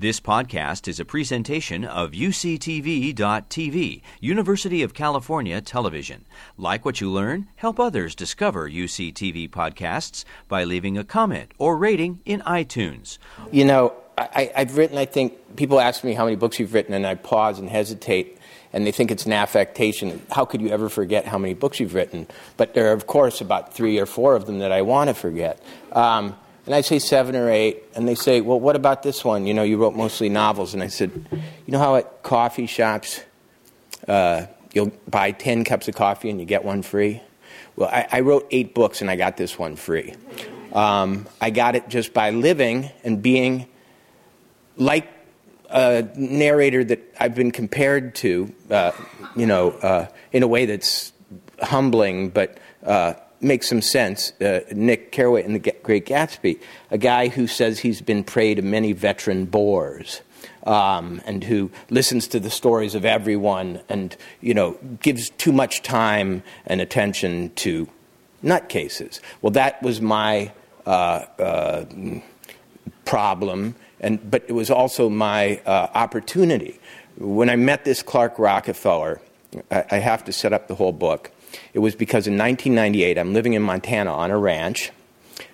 This podcast is a presentation of UCTV.tv, University of California Television. Like what you learn? Help others discover UCTV podcasts by leaving a comment or rating in iTunes. You know, I, have written, I think, people ask me how many books you've written, and I pause and hesitate, and they think it's an affectation. How could you ever forget how many books you've written? But there are, of course, about three or four of them that I want to forget. Um, and I say seven or eight, and they say, Well, what about this one? You know, you wrote mostly novels. And I said, You know how at coffee shops uh, you'll buy 10 cups of coffee and you get one free? Well, I, I wrote eight books and I got this one free. Um, I got it just by living and being like a narrator that I've been compared to, uh, you know, uh, in a way that's humbling but uh, makes some sense. Uh, Nick Carraway in The Great Gatsby, a guy who says he's been prey to many veteran bores. Um, and who listens to the stories of everyone and you know gives too much time and attention to nutcases. Well, that was my uh, uh, problem, and but it was also my uh, opportunity. When I met this Clark Rockefeller, I, I have to set up the whole book. It was because in 1998, I'm living in Montana on a ranch.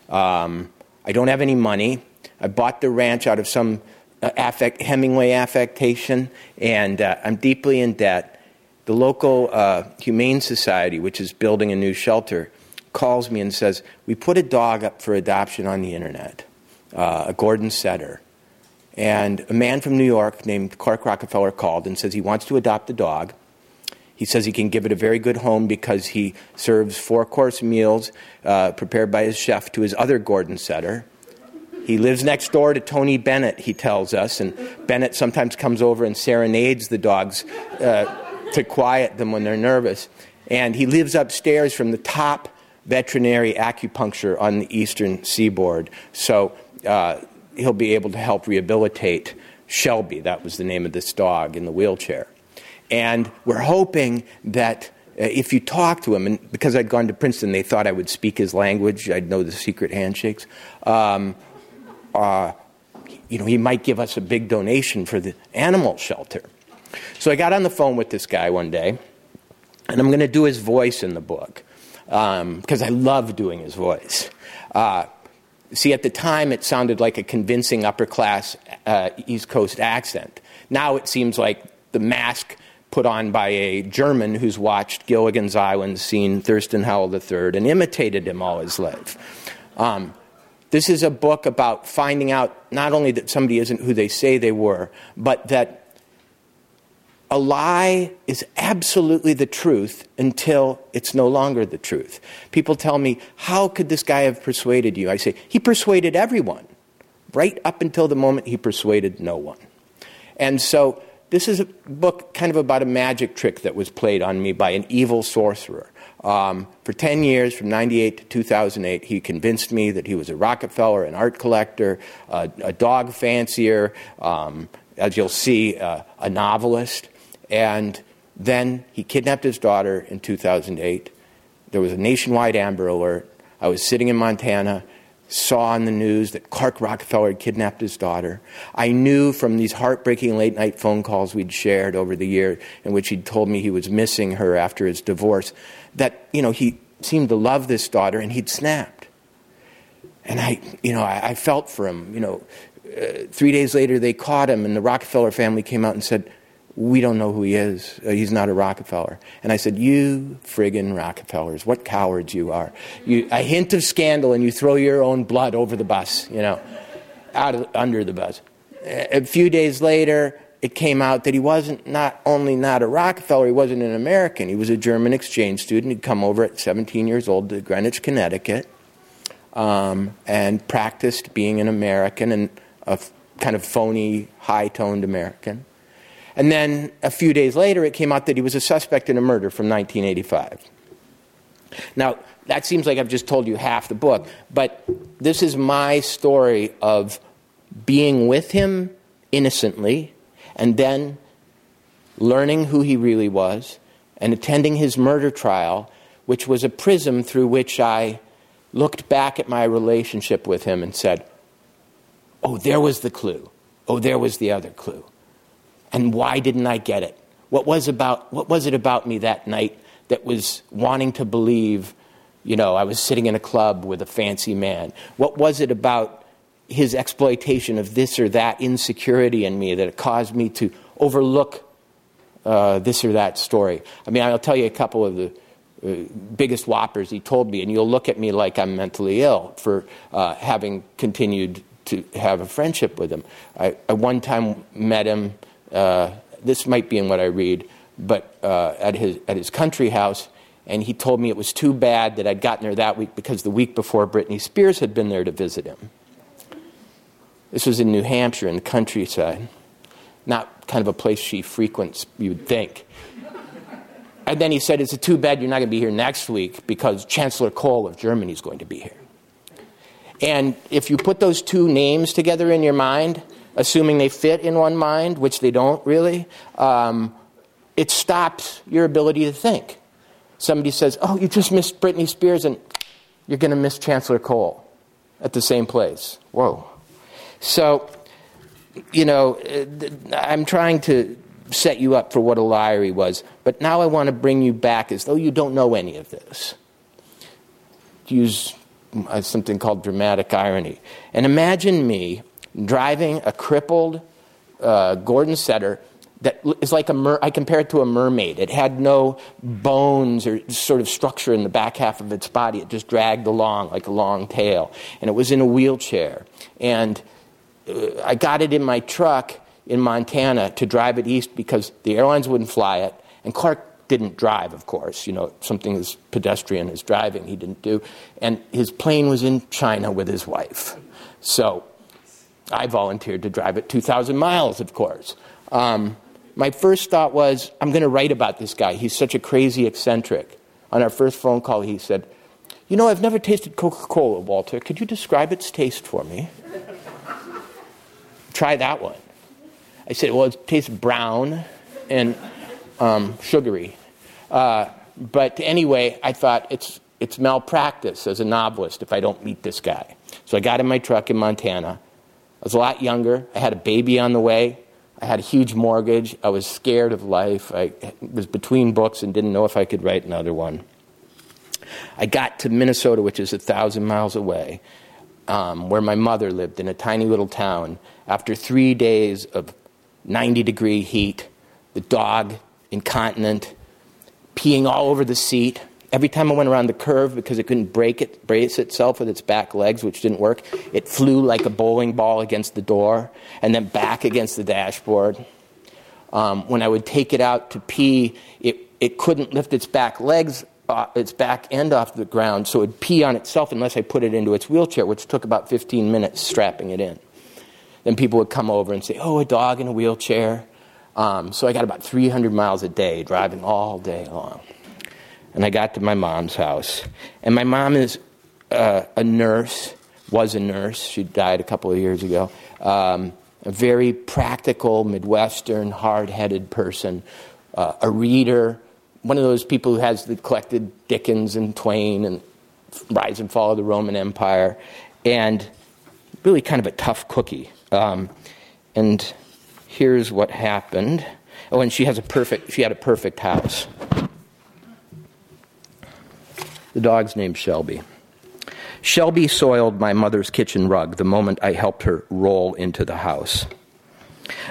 Um, I don't have any money. I bought the ranch out of some uh, affect, Hemingway affectation, and uh, I'm deeply in debt. The local uh, Humane Society, which is building a new shelter, calls me and says, We put a dog up for adoption on the internet, uh, a Gordon Setter. And a man from New York named Clark Rockefeller called and says he wants to adopt the dog. He says he can give it a very good home because he serves four course meals uh, prepared by his chef to his other Gordon setter. He lives next door to Tony Bennett, he tells us, and Bennett sometimes comes over and serenades the dogs uh, to quiet them when they're nervous. And he lives upstairs from the top veterinary acupuncture on the eastern seaboard. So uh, he'll be able to help rehabilitate Shelby, that was the name of this dog, in the wheelchair. And we're hoping that uh, if you talk to him, and because I'd gone to Princeton, they thought I would speak his language, I'd know the secret handshakes. Um, uh, you know, he might give us a big donation for the animal shelter. So I got on the phone with this guy one day, and I'm going to do his voice in the book because um, I love doing his voice. Uh, see, at the time, it sounded like a convincing upper class uh, East Coast accent. Now it seems like the mask put on by a German who's watched Gilligan's Island, seen Thurston Howell III, and imitated him all his life. Um, this is a book about finding out not only that somebody isn't who they say they were, but that a lie is absolutely the truth until it's no longer the truth. People tell me, How could this guy have persuaded you? I say, He persuaded everyone, right up until the moment he persuaded no one. And so this is a book kind of about a magic trick that was played on me by an evil sorcerer. Um, for 10 years, from 98 to 2008, he convinced me that he was a Rockefeller, an art collector, a, dog fancier, um, as you'll see, uh, a novelist. And then he kidnapped his daughter in 2008. There was a nationwide Amber Alert. I was sitting in Montana saw on the news that Clark Rockefeller had kidnapped his daughter. I knew from these heartbreaking late night phone calls we'd shared over the year in which he'd told me he was missing her after his divorce that, you know, he seemed to love this daughter and he'd snapped. And I, you know, I, I felt for him. You know, uh, three days later they caught him and the Rockefeller family came out and said, we don't know who he is. Uh, he's not a Rockefeller. And I said, You friggin' Rockefellers, what cowards you are. You, a hint of scandal and you throw your own blood over the bus, you know, out of, under the bus. A few days later, it came out that he wasn't not only not a Rockefeller, he wasn't an American. He was a German exchange student. He'd come over at 17 years old to Greenwich, Connecticut, um, and practiced being an American and a kind of phony, high toned American. And then a few days later, it came out that he was a suspect in a murder from 1985. Now, that seems like I've just told you half the book, but this is my story of being with him innocently and then learning who he really was and attending his murder trial, which was a prism through which I looked back at my relationship with him and said, Oh, there was the clue. Oh, there was the other clue. And why didn't I get it? What was, about, what was it about me that night that was wanting to believe, you know, I was sitting in a club with a fancy man? What was it about his exploitation of this or that insecurity in me that caused me to overlook uh, this or that story? I mean, I'll tell you a couple of the uh, biggest whoppers he told me, and you'll look at me like I'm mentally ill for uh, having continued to have a friendship with him. I, I one time met him this might be in what I read, but uh, at, his, at his country house, and he told me it was too bad that I'd gotten there that week because the week before Britney Spears had been there to visit him. This was in New Hampshire in the countryside, not kind of a place she frequents, you would think. And then he said, It's too bad you're not going to be here next week because Chancellor Kohl of Germany is going to be here. And if you put those two names together in your mind, assuming they fit in one mind, which they don't really, um, it stops your ability to think. Somebody says, Oh, you just missed Britney Spears, and you're going to miss Chancellor Kohl at the same place. Whoa. So, you know, uh, I'm trying to set you up for what a liar he was, but now I want to bring you back as though you don't know any of this. Use uh, something called dramatic irony. And imagine me driving a crippled uh, Gordon Setter that is like a mer- I compare it to a mermaid. It had no bones or sort of structure in the back half of its body. It just dragged along like a long tail, and it was in a wheelchair. And uh, I got it in my truck in Montana to drive it east because the airlines wouldn't fly it, and Clark didn't drive, of course. You know, something as pedestrian as driving, he didn't do. And his plane was in China with his wife. So I volunteered to drive it 2,000 miles, of course. Um, my first thought was, I'm going to write about this guy. He's such a crazy eccentric. On our first phone call, he said, You know, I've never tasted Coca Cola, Walter. Could you describe its taste for me? Try that one. I said, Well, it tastes brown and um, sugary. Uh, but anyway, I thought it's, it's malpractice as a novelist if I don't meet this guy. So I got in my truck in Montana I was a lot younger. I had a baby on the way. I had a huge mortgage. I was scared of life. I was between books and didn't know if I could write another one. I got to Minnesota, which is a thousand miles away, um, where my mother lived in a tiny little town. After three days of 90 degree heat, the dog incontinent, peeing all over the seat, Every time I went around the curve, because it couldn't break it, brace itself with its back legs, which didn't work, it flew like a bowling ball against the door and then back against the dashboard. Um, when I would take it out to pee, it, it couldn't lift its back legs, uh, its back end off the ground, so it would pee on itself unless I put it into its wheelchair, which took about 15 minutes strapping it in. Then people would come over and say, Oh, a dog in a wheelchair. Um, so I got about 300 miles a day driving all day long and I got to my mom's house. And my mom is uh, a nurse, was a nurse. She died a couple of years ago. Um, a very practical, Midwestern, hard headed person, uh, a reader, one of those people who has the collected Dickens and Twain and Rise and Fall of the Roman Empire, and really kind of a tough cookie. Um, and here's what happened. Oh, and she has a perfect. She had a perfect house. The dog's named Shelby. Shelby soiled my mother's kitchen rug the moment I helped her roll into the house.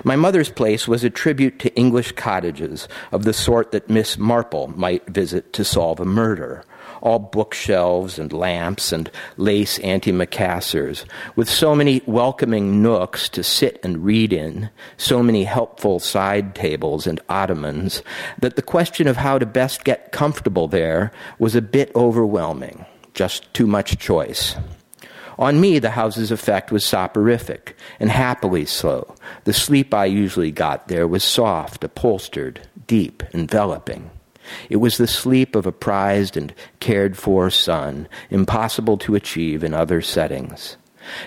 My mother's place was a tribute to English cottages of the sort that Miss Marple might visit to solve a murder. All bookshelves and lamps and lace antimacassars, with so many welcoming nooks to sit and read in, so many helpful side tables and ottomans, that the question of how to best get comfortable there was a bit overwhelming. Just too much choice. On me, the house's effect was soporific and happily slow. The sleep I usually got there was soft, upholstered, deep, enveloping. It was the sleep of a prized and cared for son, impossible to achieve in other settings.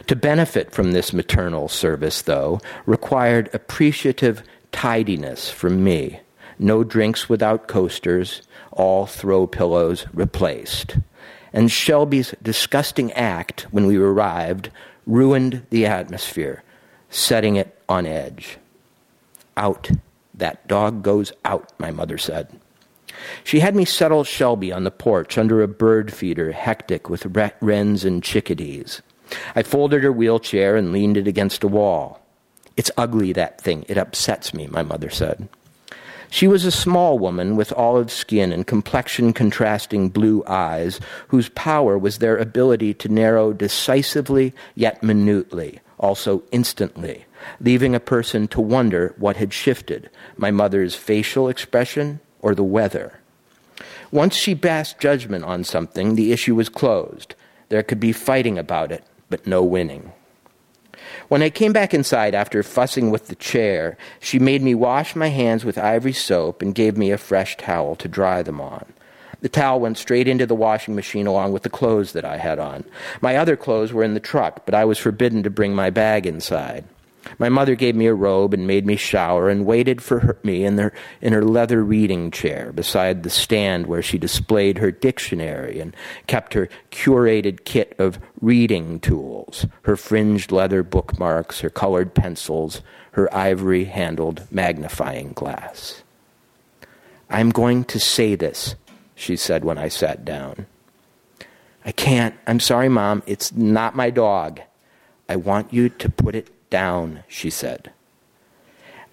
To benefit from this maternal service, though, required appreciative tidiness from me. No drinks without coasters, all throw pillows replaced and Shelby's disgusting act when we arrived ruined the atmosphere, setting it on edge. Out. That dog goes out, my mother said. She had me settle Shelby on the porch under a bird feeder hectic with wrens and chickadees. I folded her wheelchair and leaned it against a wall. It's ugly, that thing. It upsets me, my mother said. She was a small woman with olive skin and complexion contrasting blue eyes, whose power was their ability to narrow decisively yet minutely, also instantly, leaving a person to wonder what had shifted my mother's facial expression or the weather. Once she passed judgment on something, the issue was closed. There could be fighting about it, but no winning. When I came back inside after fussing with the chair, she made me wash my hands with ivory soap and gave me a fresh towel to dry them on. The towel went straight into the washing machine along with the clothes that I had on. My other clothes were in the truck, but I was forbidden to bring my bag inside. My mother gave me a robe and made me shower and waited for her, me in her, in her leather reading chair beside the stand where she displayed her dictionary and kept her curated kit of reading tools, her fringed leather bookmarks, her colored pencils, her ivory handled magnifying glass. I'm going to say this, she said when I sat down. I can't. I'm sorry, Mom. It's not my dog. I want you to put it down, she said.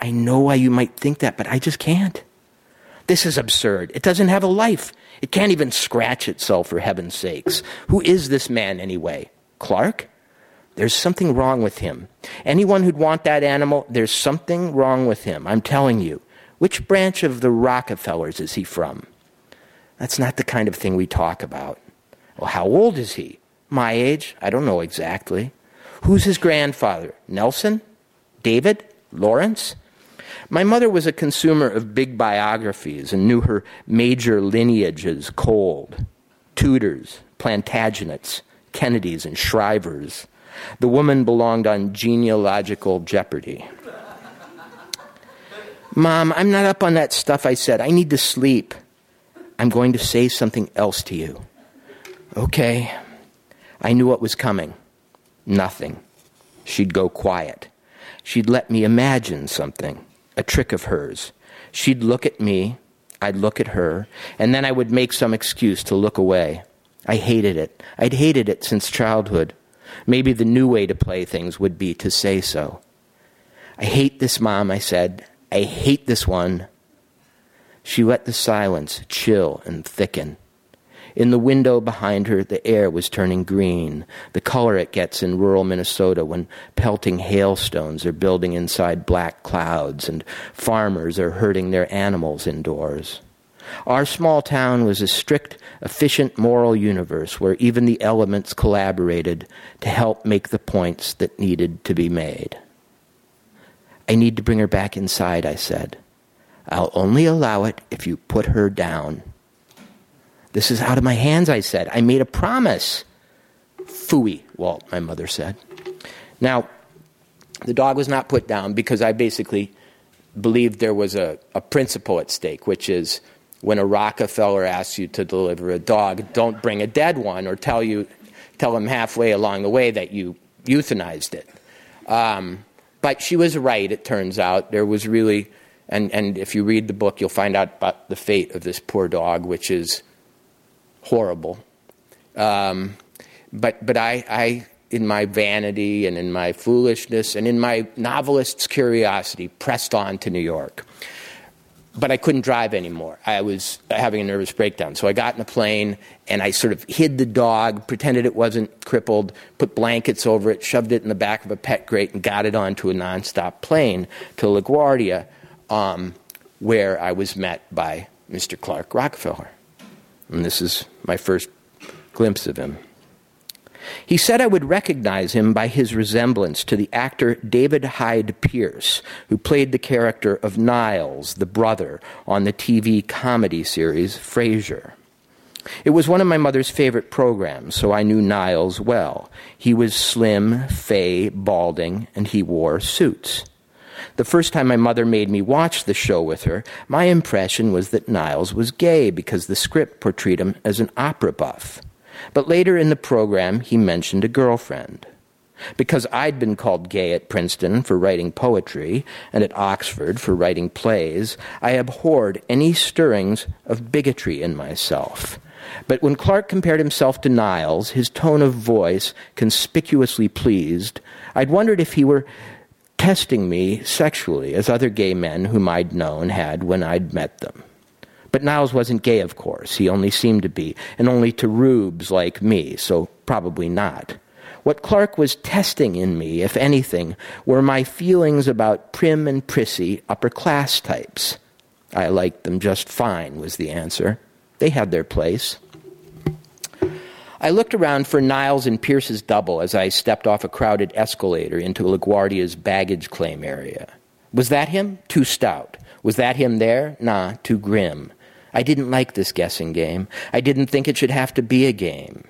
I know why you might think that, but I just can't. This is absurd. It doesn't have a life. It can't even scratch itself, for heaven's sakes. Who is this man, anyway? Clark? There's something wrong with him. Anyone who'd want that animal, there's something wrong with him. I'm telling you. Which branch of the Rockefellers is he from? That's not the kind of thing we talk about. Well, how old is he? My age? I don't know exactly. Who's his grandfather? Nelson? David? Lawrence? My mother was a consumer of big biographies and knew her major lineages cold Tudors, Plantagenets, Kennedys, and Shrivers. The woman belonged on genealogical jeopardy. Mom, I'm not up on that stuff I said. I need to sleep. I'm going to say something else to you. Okay. I knew what was coming. Nothing. She'd go quiet. She'd let me imagine something, a trick of hers. She'd look at me, I'd look at her, and then I would make some excuse to look away. I hated it. I'd hated it since childhood. Maybe the new way to play things would be to say so. I hate this mom, I said. I hate this one. She let the silence chill and thicken. In the window behind her, the air was turning green, the color it gets in rural Minnesota when pelting hailstones are building inside black clouds and farmers are herding their animals indoors. Our small town was a strict, efficient moral universe where even the elements collaborated to help make the points that needed to be made. I need to bring her back inside, I said. I'll only allow it if you put her down. This is out of my hands, I said. I made a promise. Fooey, Walt, my mother said. Now, the dog was not put down because I basically believed there was a, a principle at stake, which is when a Rockefeller asks you to deliver a dog, don't bring a dead one or tell you tell him halfway along the way that you euthanized it. Um, but she was right, it turns out. There was really, and, and if you read the book, you'll find out about the fate of this poor dog, which is horrible. Um, but but I, I, in my vanity and in my foolishness and in my novelist's curiosity, pressed on to New York. But I couldn't drive anymore. I was having a nervous breakdown. So I got in a plane and I sort of hid the dog, pretended it wasn't crippled, put blankets over it, shoved it in the back of a pet crate, and got it onto a nonstop plane to LaGuardia, um, where I was met by Mr. Clark Rockefeller. And this is my first glimpse of him. He said I would recognize him by his resemblance to the actor David Hyde Pierce, who played the character of Niles, the brother, on the TV comedy series Frasier. It was one of my mother's favorite programs, so I knew Niles well. He was slim, fey, balding, and he wore suits. The first time my mother made me watch the show with her, my impression was that Niles was gay because the script portrayed him as an opera buff. But later in the program, he mentioned a girlfriend. because I'd been called gay at Princeton for writing poetry and at Oxford for writing plays, I abhorred any stirrings of bigotry in myself. But when Clark compared himself to Niles, his tone of voice conspicuously pleased, I'd wondered if he were testing me sexually, as other gay men whom I'd known had when I'd met them. But Niles wasn't gay, of course. He only seemed to be, and only to rubes like me, so probably not. What Clark was testing in me, if anything, were my feelings about prim and prissy upper class types. I liked them just fine, was the answer. They had their place. I looked around for Niles and Pierce's double as I stepped off a crowded escalator into LaGuardia's baggage claim area. Was that him? Too stout. Was that him there? Nah, too grim. I didn't like this guessing game. I didn't think it should have to be a game.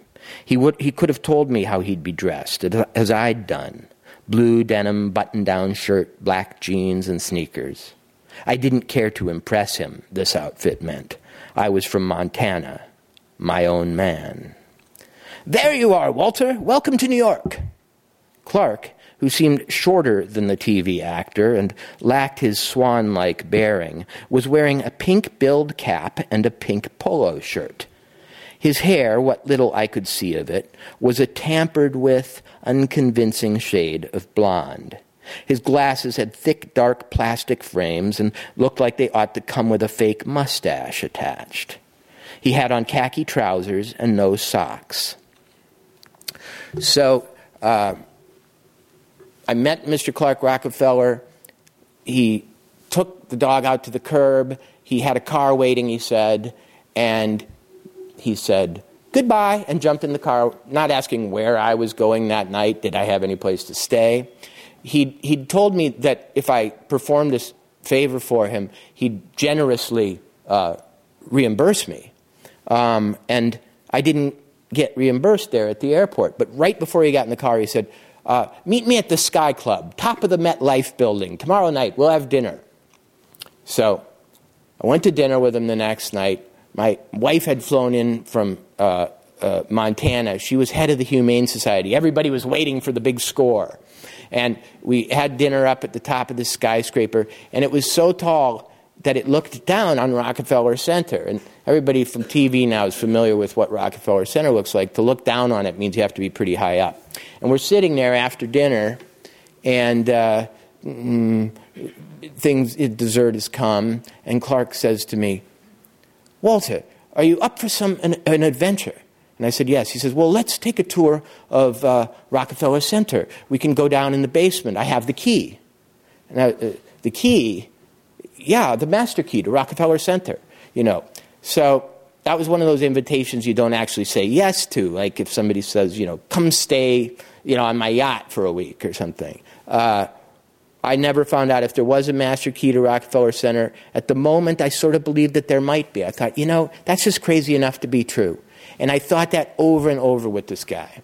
He, would, he could have told me how he'd be dressed, as I'd done blue denim button down shirt, black jeans, and sneakers. I didn't care to impress him, this outfit meant. I was from Montana, my own man. There you are, Walter. Welcome to New York. Clark, who seemed shorter than the TV actor and lacked his swan like bearing, was wearing a pink billed cap and a pink polo shirt. His hair, what little I could see of it, was a tampered with, unconvincing shade of blonde. His glasses had thick, dark plastic frames and looked like they ought to come with a fake mustache attached. He had on khaki trousers and no socks. So uh, I met Mr. Clark Rockefeller. He took the dog out to the curb. He had a car waiting, he said, and he said, goodbye, and jumped in the car, not asking where I was going that night. Did I have any place to stay? He'd, he'd told me that if I performed this favor for him, he'd generously uh, reimburse me. Um, and I didn't get reimbursed there at the airport. But right before he got in the car, he said, uh, Meet me at the Sky Club, top of the MetLife building. Tomorrow night, we'll have dinner. So I went to dinner with him the next night. My wife had flown in from uh, uh, Montana. She was head of the Humane Society. Everybody was waiting for the big score. And we had dinner up at the top of the skyscraper, and it was so tall that it looked down on Rockefeller Center. And everybody from TV now is familiar with what Rockefeller Center looks like. To look down on it means you have to be pretty high up. And we're sitting there after dinner, and uh, mm, things, dessert has come, and Clark says to me, Walter, are you up for some an, an adventure? And I said, Yes. He says, Well, let's take a tour of uh, Rockefeller Center. We can go down in the basement. I have the key. I, uh, the key, yeah, the master key to Rockefeller Center, you know. So that was one of those invitations you don't actually say yes to. Like if somebody says, you know, come stay, you know, on my yacht for a week or something. Uh, I never found out if there was a master key to Rockefeller Center. At the moment, I sort of believed that there might be. I thought, you know, that's just crazy enough to be true. And I thought that over and over with this guy.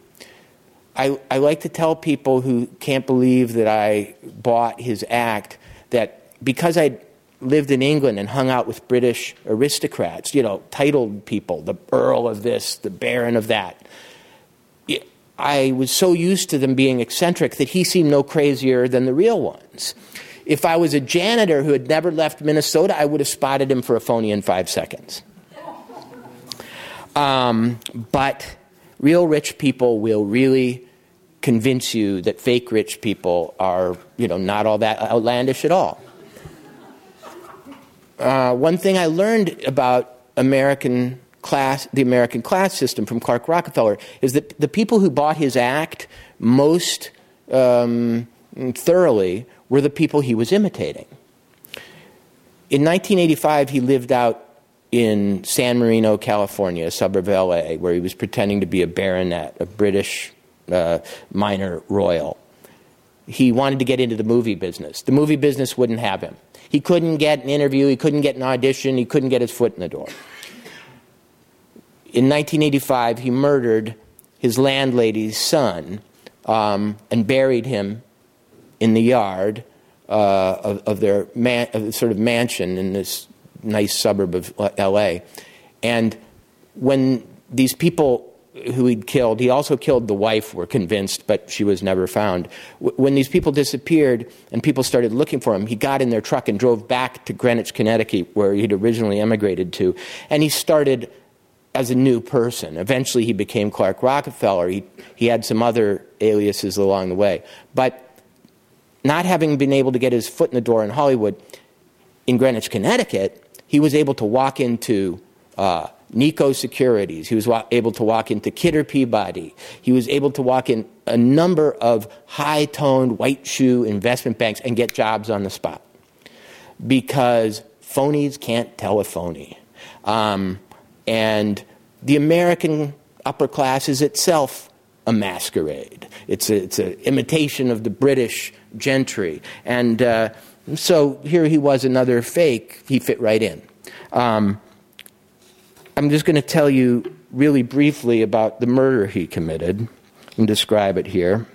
I, I like to tell people who can't believe that I bought his act that because I lived in England and hung out with British aristocrats, you know, titled people, the Earl of this, the Baron of that, I was so used to them being eccentric that he seemed no crazier than the real ones. If I was a janitor who had never left Minnesota, I would have spotted him for a phony in five seconds. Um, but real rich people will really convince you that fake rich people are, you know, not all that outlandish at all. Uh, one thing I learned about American class, the American class system from Clark Rockefeller, is that the people who bought his act most um, thoroughly were the people he was imitating. In 1985, he lived out in San Marino, California, a suburb of LA, where he was pretending to be a baronet, a British uh, minor royal. He wanted to get into the movie business. The movie business wouldn't have him. He couldn't get an interview, he couldn't get an audition, he couldn't get his foot in the door. In 1985, he murdered his landlady's son um, and buried him in the yard uh, of, of, their man, of sort of mansion in this nice suburb of LA. And when these people who he'd killed. He also killed the wife, we're convinced, but she was never found. When these people disappeared and people started looking for him, he got in their truck and drove back to Greenwich, Connecticut, where he'd originally emigrated to, and he started as a new person. Eventually, he became Clark Rockefeller. He, he had some other aliases along the way. But not having been able to get his foot in the door in Hollywood, in Greenwich, Connecticut, he was able to walk into uh, Nikko Securities. He was wa- able to walk into Kidder Peabody. He was able to walk in a number of high toned white shoe investment banks and get jobs on the spot. Because phonies can't tell a phony. Um, and the American upper class is itself a masquerade. It's an it's a imitation of the British gentry. And uh, so here he was, another fake. He fit right in. Um, I'm just going to tell you really briefly about the murder he committed and describe it here.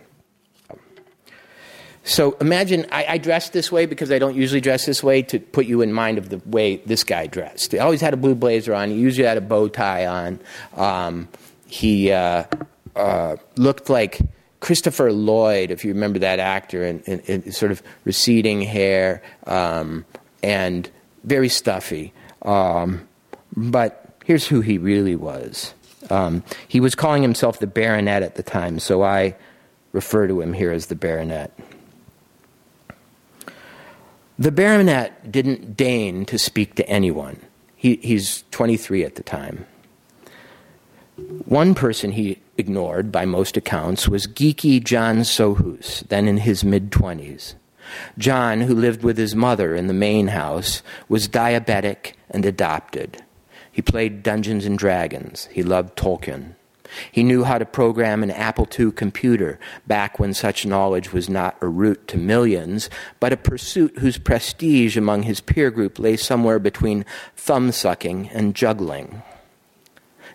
So imagine I, I dress this way because I don't usually dress this way to put you in mind of the way this guy dressed. He always had a blue blazer on. He usually had a bow tie on. Um, he uh, uh, looked like Christopher Lloyd, if you remember that actor, and, sort of receding hair um, and very stuffy. Um, but here's who he really was. Um, he was calling himself the Baronet at the time, so I refer to him here as the Baronet. The baronet didn't deign to speak to anyone. He, he's 23 at the time. One person he ignored, by most accounts, was geeky John Sohus, then in his mid 20s. John, who lived with his mother in the main house, was diabetic and adopted. He played Dungeons and Dragons. He loved Tolkien. He knew how to program an Apple II computer back when such knowledge was not a root to millions, but a pursuit whose prestige among his peer group lay somewhere between thumb sucking and juggling.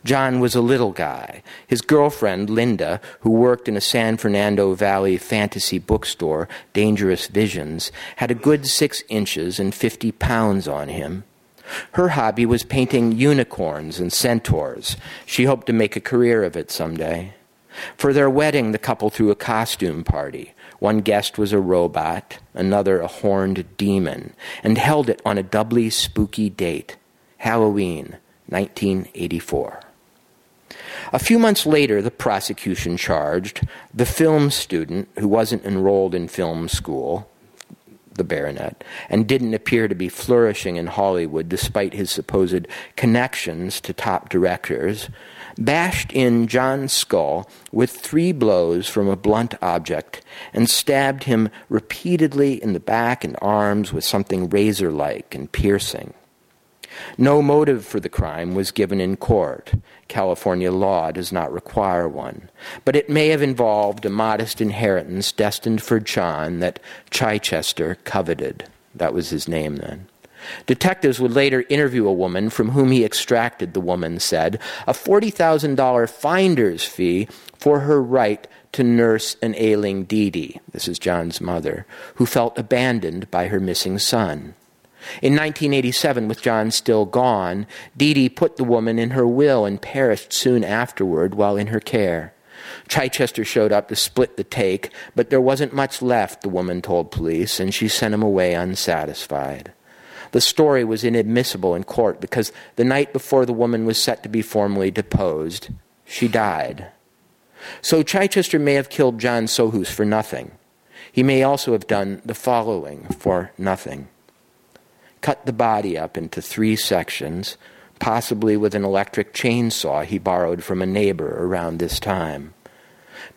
John was a little guy. His girlfriend, Linda, who worked in a San Fernando Valley fantasy bookstore, Dangerous Visions, had a good six inches and fifty pounds on him. Her hobby was painting unicorns and centaurs. She hoped to make a career of it someday. For their wedding, the couple threw a costume party. One guest was a robot, another a horned demon, and held it on a doubly spooky date Halloween, 1984. A few months later, the prosecution charged the film student who wasn't enrolled in film school the baronet, and didn't appear to be flourishing in Hollywood despite his supposed connections to top directors, bashed in John's skull with three blows from a blunt object and stabbed him repeatedly in the back and arms with something razor like and piercing. No motive for the crime was given in court. California law does not require one. But it may have involved a modest inheritance destined for John that Chichester coveted. That was his name then. Detectives would later interview a woman from whom he extracted, the woman said, a $40,000 finder's fee for her right to nurse an ailing Dee Dee, this is John's mother, who felt abandoned by her missing son. In 1987, with John still gone, Dee Dee put the woman in her will and perished soon afterward while in her care. Chichester showed up to split the take, but there wasn't much left, the woman told police, and she sent him away unsatisfied. The story was inadmissible in court because the night before the woman was set to be formally deposed, she died. So Chichester may have killed John Sohus for nothing. He may also have done the following for nothing cut the body up into three sections, possibly with an electric chainsaw he borrowed from a neighbor around this time.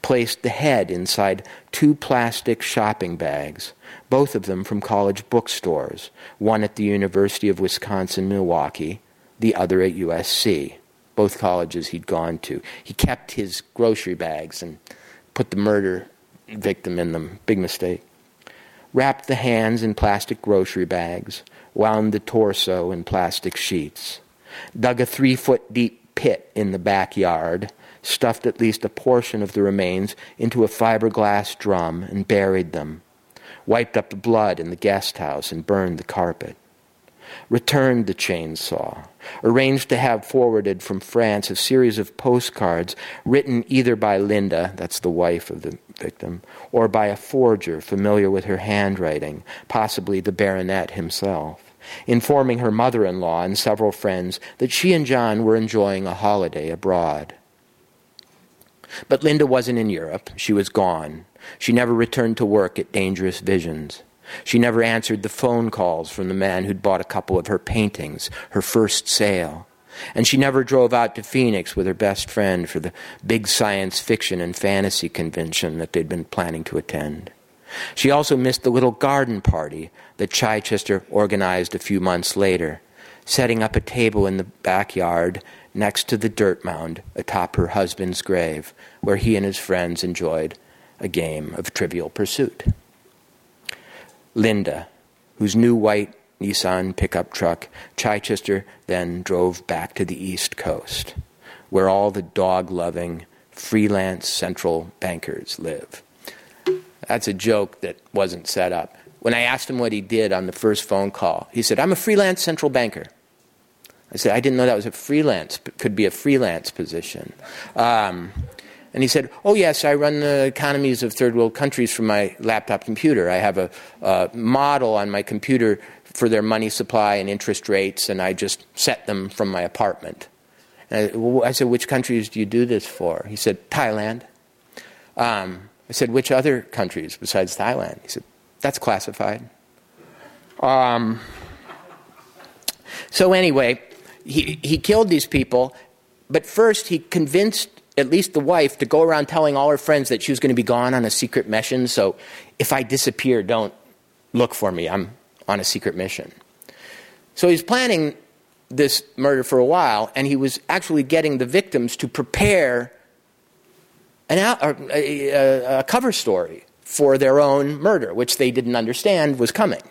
Placed the head inside two plastic shopping bags, both of them from college bookstores, one at the University of Wisconsin Milwaukee, the other at USC, both colleges he'd gone to. He kept his grocery bags and put the murder victim in them. Big mistake. Wrapped the hands in plastic grocery bags, wound the torso in plastic sheets, dug a three foot deep pit in the backyard, stuffed at least a portion of the remains into a fiberglass drum, and buried them, wiped up the blood in the guest house, and burned the carpet. Returned the chainsaw, arranged to have forwarded from France a series of postcards written either by Linda, that's the wife of the victim, or by a forger familiar with her handwriting, possibly the baronet himself, informing her mother in law and several friends that she and John were enjoying a holiday abroad. But Linda wasn't in Europe. She was gone. She never returned to work at Dangerous Visions. She never answered the phone calls from the man who'd bought a couple of her paintings, her first sale. And she never drove out to Phoenix with her best friend for the big science fiction and fantasy convention that they'd been planning to attend. She also missed the little garden party that Chichester organized a few months later, setting up a table in the backyard next to the dirt mound atop her husband's grave, where he and his friends enjoyed a game of trivial pursuit. Linda, whose new white Nissan pickup truck Chichester then drove back to the East Coast, where all the dog loving, freelance central bankers live. That's a joke that wasn't set up. When I asked him what he did on the first phone call, he said, I'm a freelance central banker. I said, I didn't know that was a freelance, could be a freelance position. Um, and he said, Oh, yes, I run the economies of third world countries from my laptop computer. I have a, a model on my computer for their money supply and interest rates, and I just set them from my apartment. I, I, said, Which countries do you do this for? He said, Thailand. Um, I said, Which other countries besides Thailand? He said, That's classified. Um, so, anyway, he, he killed these people, but first he convinced at least the wife to go around telling all her friends that she was going to be gone on a secret mission. So if I disappear, don't look for me. I'm on a secret mission. So he's planning this murder for a while, and he was actually getting the victims to prepare an, a, a, a cover story for their own murder, which they didn't understand was coming.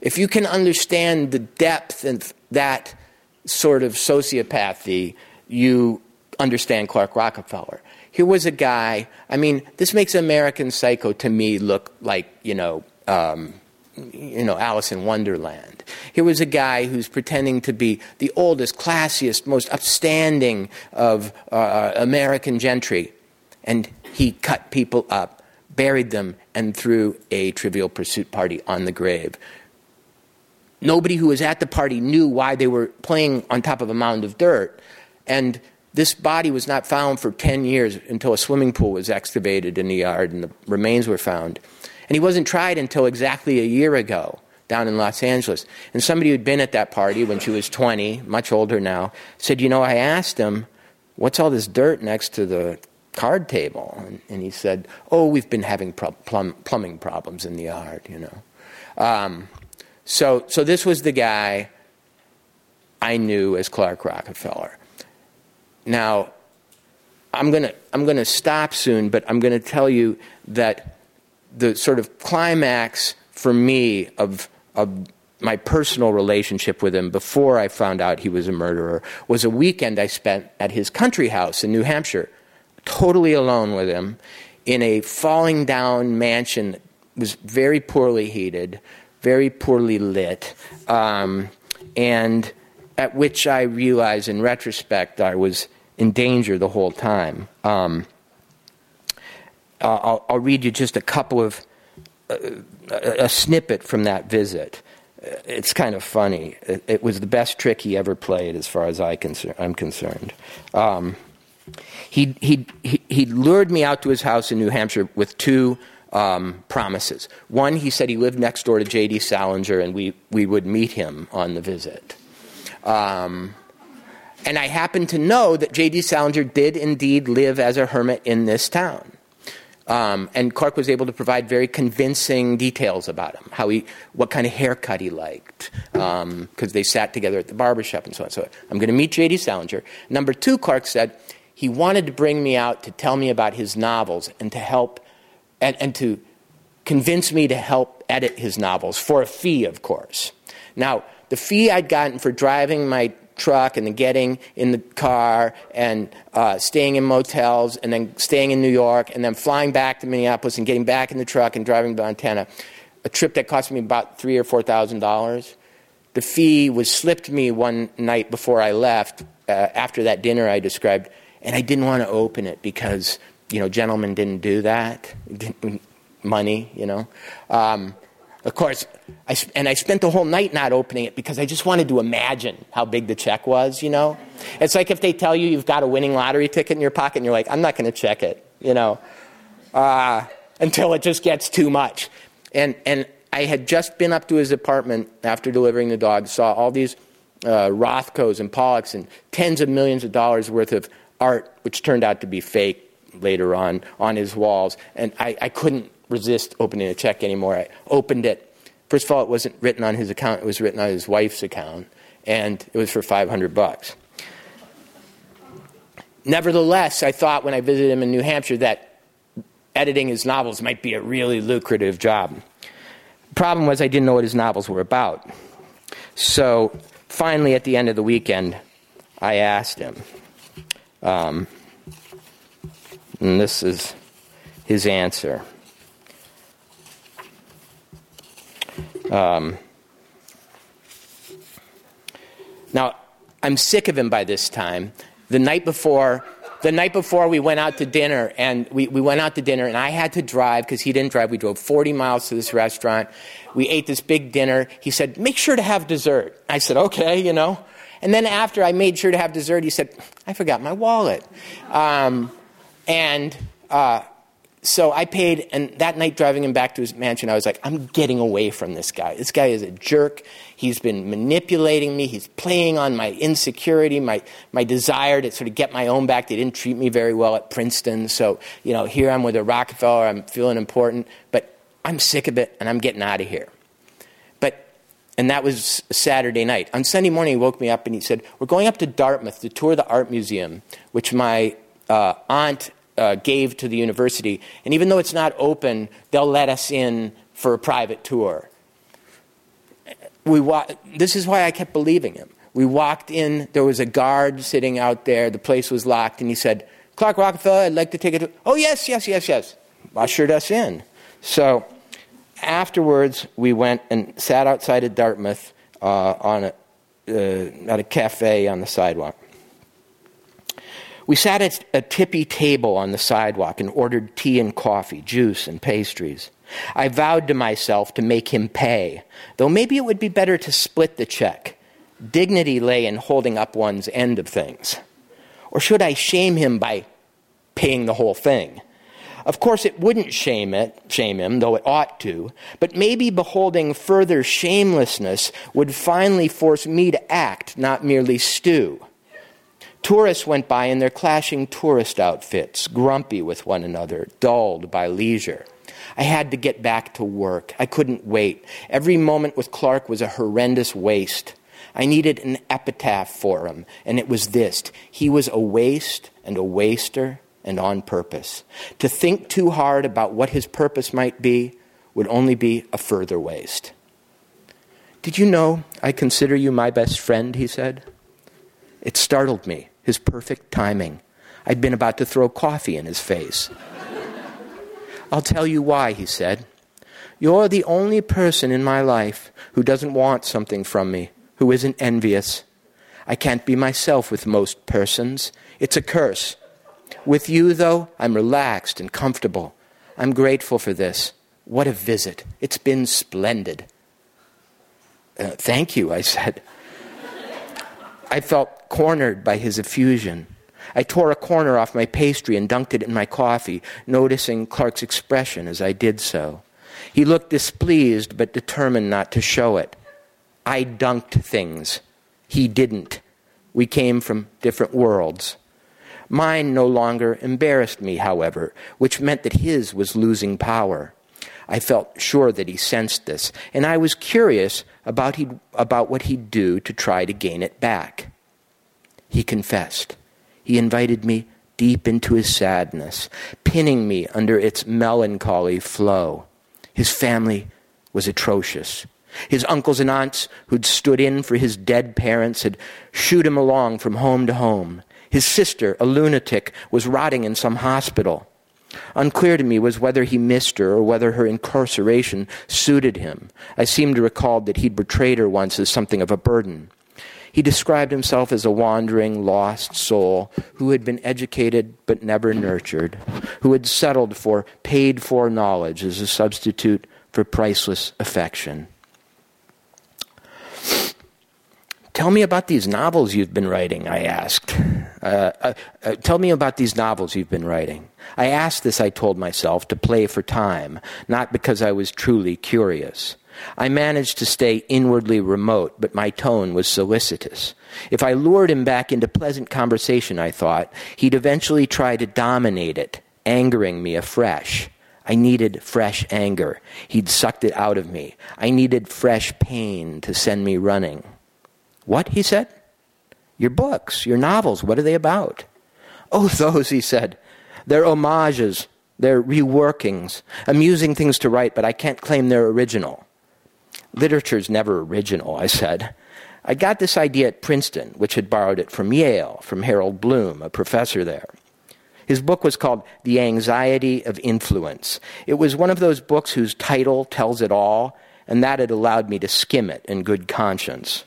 If you can understand the depth of that sort of sociopathy, you understand Clark Rockefeller. Here was a guy, I mean, this makes American Psycho to me look like, you know, um, you know, Alice in Wonderland. Here was a guy who's pretending to be the oldest, classiest, most upstanding of uh, American gentry. And he cut people up, buried them, and threw a trivial pursuit party on the grave. Nobody who was at the party knew why they were playing on top of a mound of dirt. And this body was not found for 10 years until a swimming pool was excavated in the yard and the remains were found. And he wasn't tried until exactly a year ago down in Los Angeles. And somebody who'd been at that party when she was 20, much older now, said, You know, I asked him, what's all this dirt next to the card table? And, and he said, Oh, we've been having plum, plumbing problems in the yard, you know. Um, so, so this was the guy I knew as Clark Rockefeller. Now, I'm going to I'm going to stop soon, but I'm going to tell you that the sort of climax for me of of my personal relationship with him before I found out he was a murderer was a weekend I spent at his country house in New Hampshire, totally alone with him, in a falling down mansion that was very poorly heated, very poorly lit, um, and at which I realized in retrospect I was in danger the whole time. Um, I'll, I'll, read you just a couple of uh, a snippet from that visit. It's kind of funny. It, it, was the best trick he ever played, as far as I concern, I'm concerned. Um, he, he, he, he lured me out to his house in New Hampshire with two um, promises. One, he said he lived next door to J.D. Salinger and we, we would meet him on the visit. Um, and I happen to know that J.D. Salinger did indeed live as a hermit in this town. Um, and Clark was able to provide very convincing details about him, how he, what kind of haircut he liked, because um, they sat together at the barbershop and so on. So I'm going to meet J.D. Salinger. Number two, Clark said he wanted to bring me out to tell me about his novels and to help, and, and to convince me to help edit his novels for a fee, of course. Now, the fee I'd gotten for driving my truck and then getting in the car and uh, staying in motels and then staying in New York and then flying back to Minneapolis and getting back in the truck and driving to Montana. A trip that cost me about three or four thousand dollars. the fee was slipped me one night before I left, uh, after that dinner I described, and I didn't want to open it because, you know, gentlemen didn't do that. Money, you know. Um, of course, I, and I spent the whole night not opening it because I just wanted to imagine how big the check was, you know? It's like if they tell you you've got a winning lottery ticket in your pocket and you're like, I'm not going to check it, you know, uh, until it just gets too much. And, and I had just been up to his apartment after delivering the dog, saw all these uh, Rothkos and Pollocks and tens of millions of dollars worth of art, which turned out to be fake later on, on his walls. And I, I couldn't resist opening a check anymore. I opened it. First of all, it wasn't written on his account, it was written on his wife's account, and it was for 500 bucks. Nevertheless, I thought when I visited him in New Hampshire that editing his novels might be a really lucrative job. Problem was, I didn't know what his novels were about. So finally, at the end of the weekend, I asked him. Um, and this is his answer. Um, now, I'm sick of him by this time. The night before, the night before we went out to dinner, and we, we went out to dinner, and I had to drive because he didn't drive. We drove 40 miles to this restaurant. We ate this big dinner. He said, Make sure to have dessert. I said, Okay, you know. And then after I made sure to have dessert, he said, I forgot my wallet. Um, and uh, so I paid, and that night driving him back to his mansion, I was like, I'm getting away from this guy. This guy is a jerk. He's been manipulating me. He's playing on my insecurity, my, my desire to sort of get my own back. They didn't treat me very well at Princeton. So, you know, here I'm with a Rockefeller. I'm feeling important, but I'm sick of it, and I'm getting out of here. But, and that was Saturday night. On Sunday morning, he woke me up and he said, We're going up to Dartmouth to tour the art museum, which my uh, aunt uh, gave to the university. And even though it's not open, they'll let us in for a private tour. We wa- this is why I kept believing him. We walked in, there was a guard sitting out there, the place was locked, and he said, Clark Rockefeller, I'd like to take it. Oh, yes, yes, yes, yes. Ushered us in. So afterwards, we went and sat outside of Dartmouth uh, on a, uh, at a cafe on the sidewalk. We sat at a tippy table on the sidewalk and ordered tea and coffee, juice and pastries. I vowed to myself to make him pay, though maybe it would be better to split the check. Dignity lay in holding up one's end of things. Or should I shame him by paying the whole thing? Of course, it wouldn't shame it, shame him, though it ought to. But maybe beholding further shamelessness would finally force me to act, not merely stew. Tourists went by in their clashing tourist outfits, grumpy with one another, dulled by leisure. I had to get back to work. I couldn't wait. Every moment with Clark was a horrendous waste. I needed an epitaph for him, and it was this He was a waste and a waster and on purpose. To think too hard about what his purpose might be would only be a further waste. Did you know I consider you my best friend? He said. It startled me, his perfect timing. I'd been about to throw coffee in his face. I'll tell you why, he said. You're the only person in my life who doesn't want something from me, who isn't envious. I can't be myself with most persons. It's a curse. With you, though, I'm relaxed and comfortable. I'm grateful for this. What a visit. It's been splendid. Uh, thank you, I said. I felt cornered by his effusion. I tore a corner off my pastry and dunked it in my coffee, noticing Clark's expression as I did so. He looked displeased but determined not to show it. I dunked things. He didn't. We came from different worlds. Mine no longer embarrassed me, however, which meant that his was losing power. I felt sure that he sensed this, and I was curious about, he, about what he'd do to try to gain it back. He confessed. He invited me deep into his sadness, pinning me under its melancholy flow. His family was atrocious. His uncles and aunts, who'd stood in for his dead parents, had shooed him along from home to home. His sister, a lunatic, was rotting in some hospital. Unclear to me was whether he missed her or whether her incarceration suited him. I seem to recall that he'd betrayed her once as something of a burden. He described himself as a wandering, lost soul who had been educated but never nurtured, who had settled for paid for knowledge as a substitute for priceless affection. Tell me about these novels you've been writing, I asked. Uh, uh, uh, tell me about these novels you've been writing. I asked this, I told myself, to play for time, not because I was truly curious. I managed to stay inwardly remote, but my tone was solicitous. If I lured him back into pleasant conversation, I thought, he'd eventually try to dominate it, angering me afresh. I needed fresh anger. He'd sucked it out of me. I needed fresh pain to send me running. What? he said. Your books, your novels, what are they about? Oh, those, he said. They're homages, they're reworkings, amusing things to write, but I can't claim they're original. Literature's never original, I said. I got this idea at Princeton, which had borrowed it from Yale, from Harold Bloom, a professor there. His book was called The Anxiety of Influence. It was one of those books whose title tells it all, and that had allowed me to skim it in good conscience.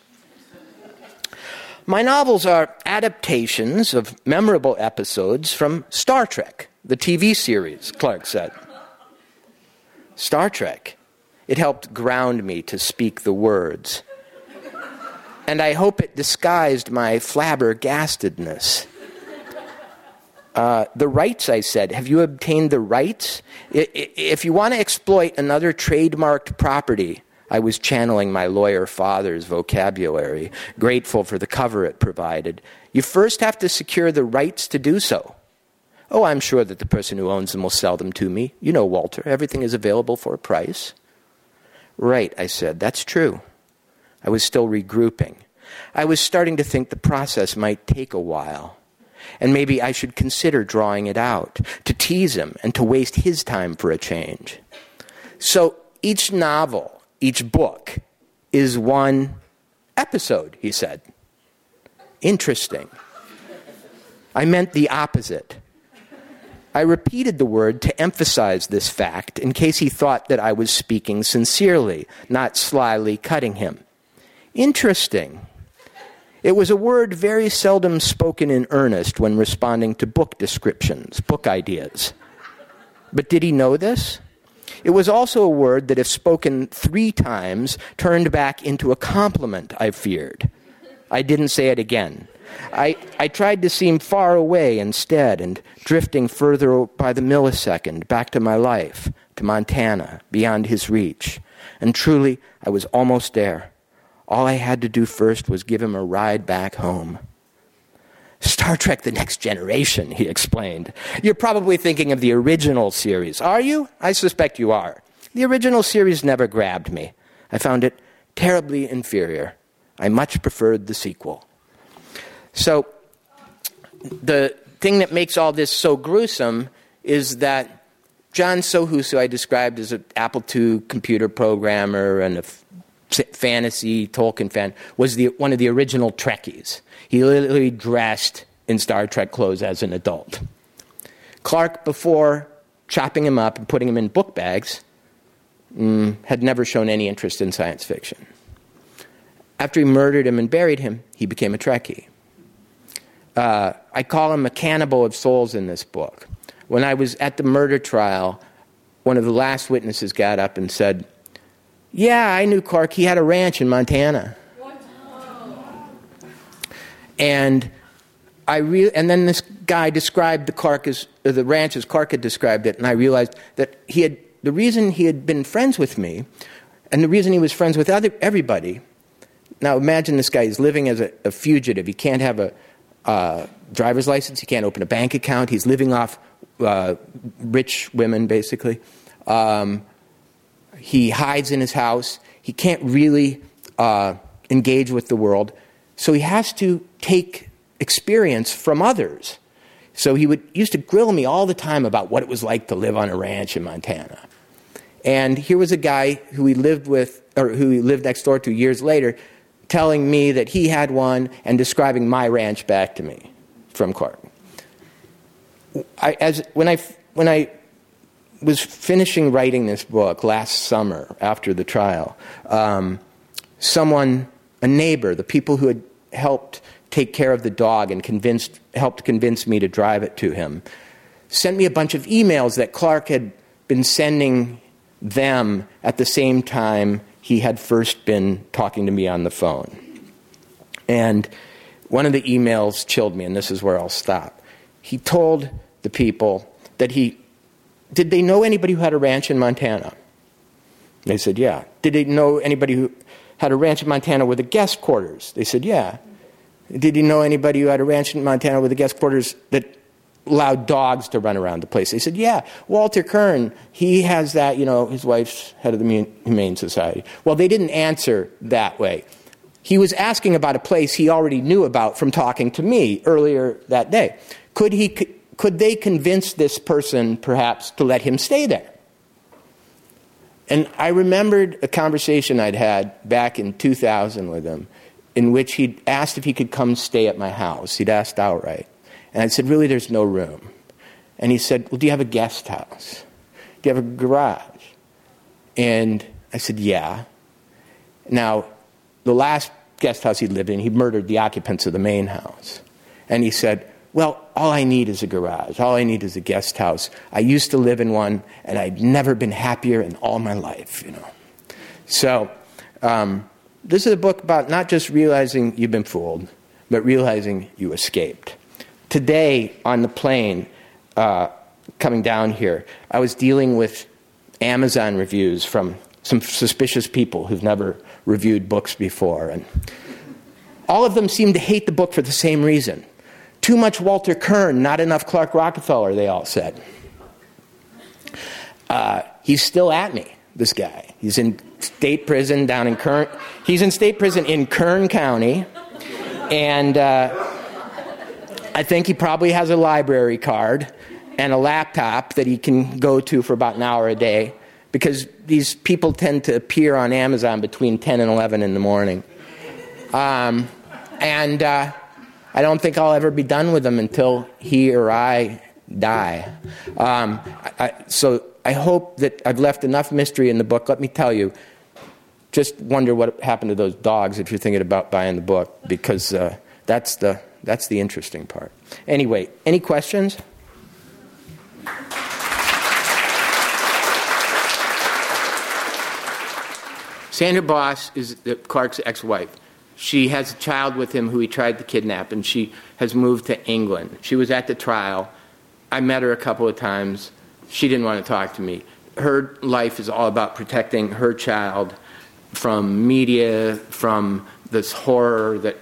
My novels are adaptations of memorable episodes from Star Trek, the TV series, Clark said. Star Trek. It helped ground me to speak the words. And I hope it disguised my flabbergastedness. Uh, the rights, I said. Have you obtained the rights? If you want to exploit another trademarked property, I was channeling my lawyer father's vocabulary, grateful for the cover it provided. You first have to secure the rights to do so. Oh, I'm sure that the person who owns them will sell them to me. You know, Walter, everything is available for a price. Right, I said, that's true. I was still regrouping. I was starting to think the process might take a while. And maybe I should consider drawing it out, to tease him and to waste his time for a change. So each novel each book is one episode, he said. Interesting. I meant the opposite. I repeated the word to emphasize this fact in case he thought that I was speaking sincerely, not slyly cutting him. Interesting. It was a word very seldom spoken in earnest when responding to book descriptions, book ideas. But did he know this? It was also a word that, if spoken three times, turned back into a compliment, I feared. I didn't say it again. I, I tried to seem far away instead and drifting further by the millisecond back to my life, to Montana, beyond his reach. And truly, I was almost there. All I had to do first was give him a ride back home. Star Trek The Next Generation, he explained. You're probably thinking of the original series. Are you? I suspect you are. The original series never grabbed me. I found it terribly inferior. I much preferred the sequel. So, the thing that makes all this so gruesome is that John Sohus, who I described as an Apple II computer programmer and a f- fantasy Tolkien fan, was the, one of the original Trekkies. He literally dressed in Star Trek clothes as an adult. Clark, before chopping him up and putting him in book bags, mm, had never shown any interest in science fiction. After he murdered him and buried him, he became a Trekkie. Uh, I call him a cannibal of souls in this book. When I was at the murder trial, one of the last witnesses got up and said, Yeah, I knew Clark. He had a ranch in Montana. And I re- and then this guy described the as, the ranch as Clark had described it, and I realized that he had the reason he had been friends with me, and the reason he was friends with other, everybody. Now imagine this guy is living as a, a fugitive. He can't have a uh, driver's license. He can't open a bank account. He's living off uh, rich women, basically. Um, he hides in his house. He can't really uh, engage with the world. So he has to take experience from others. So he would used to grill me all the time about what it was like to live on a ranch in Montana. And here was a guy who he lived with, or who he lived next door to years later, telling me that he had one and describing my ranch back to me from court. I, as, when I when I was finishing writing this book last summer after the trial, um, someone, a neighbor, the people who had helped take care of the dog and convinced, helped convince me to drive it to him, sent me a bunch of emails that Clark had been sending them at the same time he had first been talking to me on the phone. And one of the emails chilled me, and this is where I'll stop. He told the people that he did they know anybody who had a ranch in Montana? They said, yeah. Did they know anybody who had a ranch in Montana with a guest quarters? They said, yeah. Did he know anybody who had a ranch in Montana with a guest quarters that allowed dogs to run around the place? They said, yeah. Walter Kirn, he has that, you know, his wife's head of the Humane Society. Well, they didn't answer that way. He was asking about a place he already knew about from talking to me earlier that day. Could, he, could they convince this person, perhaps, to let him stay there? And I remembered a conversation I'd had back in 2000 with him in which he'd asked if he could come stay at my house. He'd asked outright. And I said, Really, there's no room. And he said, Well, do you have a guest house? Do you have a garage? And I said, Yeah. Now, the last guest house he lived in, he murdered the occupants of the main house. And he said, Well, all I need is a garage. All I need is a guest house. I used to live in one, and I'd never been happier in all my life, you know. So, um, this is a book about not just realizing you've been fooled, but realizing you escaped. Today, on the plane uh, coming down here, I was dealing with Amazon reviews from some suspicious people who've never reviewed books before. And all of them seemed to hate the book for the same reason. Too much Walter Kirn, not enough Clark Rockefeller, they all said. Uh, he's still at me, this guy. He's in state prison down in Kern. He's in state prison in Kern County. And uh, I think he probably has a library card and a laptop that he can go to for about an hour a day because these people tend to appear on Amazon between 10 and 11 in the morning. Um, and uh, I don't think I'll ever be done with them until he or I die. Um, I, so I hope that I've left enough mystery in the book. Let me tell you, just wonder what happened to those dogs if you're thinking about buying the book, because uh, that's, the, that's the interesting part. Anyway, any questions? Sandra Boss is Clark's ex wife. She has a child with him who he tried to kidnap, and she has moved to England. She was at the trial. I met her a couple of times. She didn't want to talk to me. Her life is all about protecting her child from media, from this horror that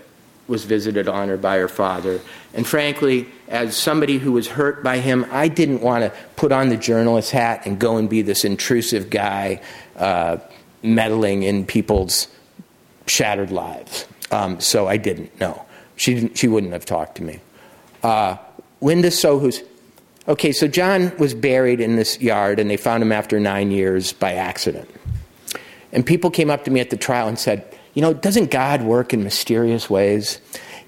was visited on her by her father. And frankly, as somebody who was hurt by him, I didn't want to put on the journalist hat and go and be this intrusive guy uh, meddling in people's shattered lives. Um, so I didn't. No, she didn't. She wouldn't have talked to me. Uh, Linda Sohus. Okay, so John was buried in this yard, and they found him after nine years by accident. And people came up to me at the trial and said, "You know, doesn't God work in mysterious ways?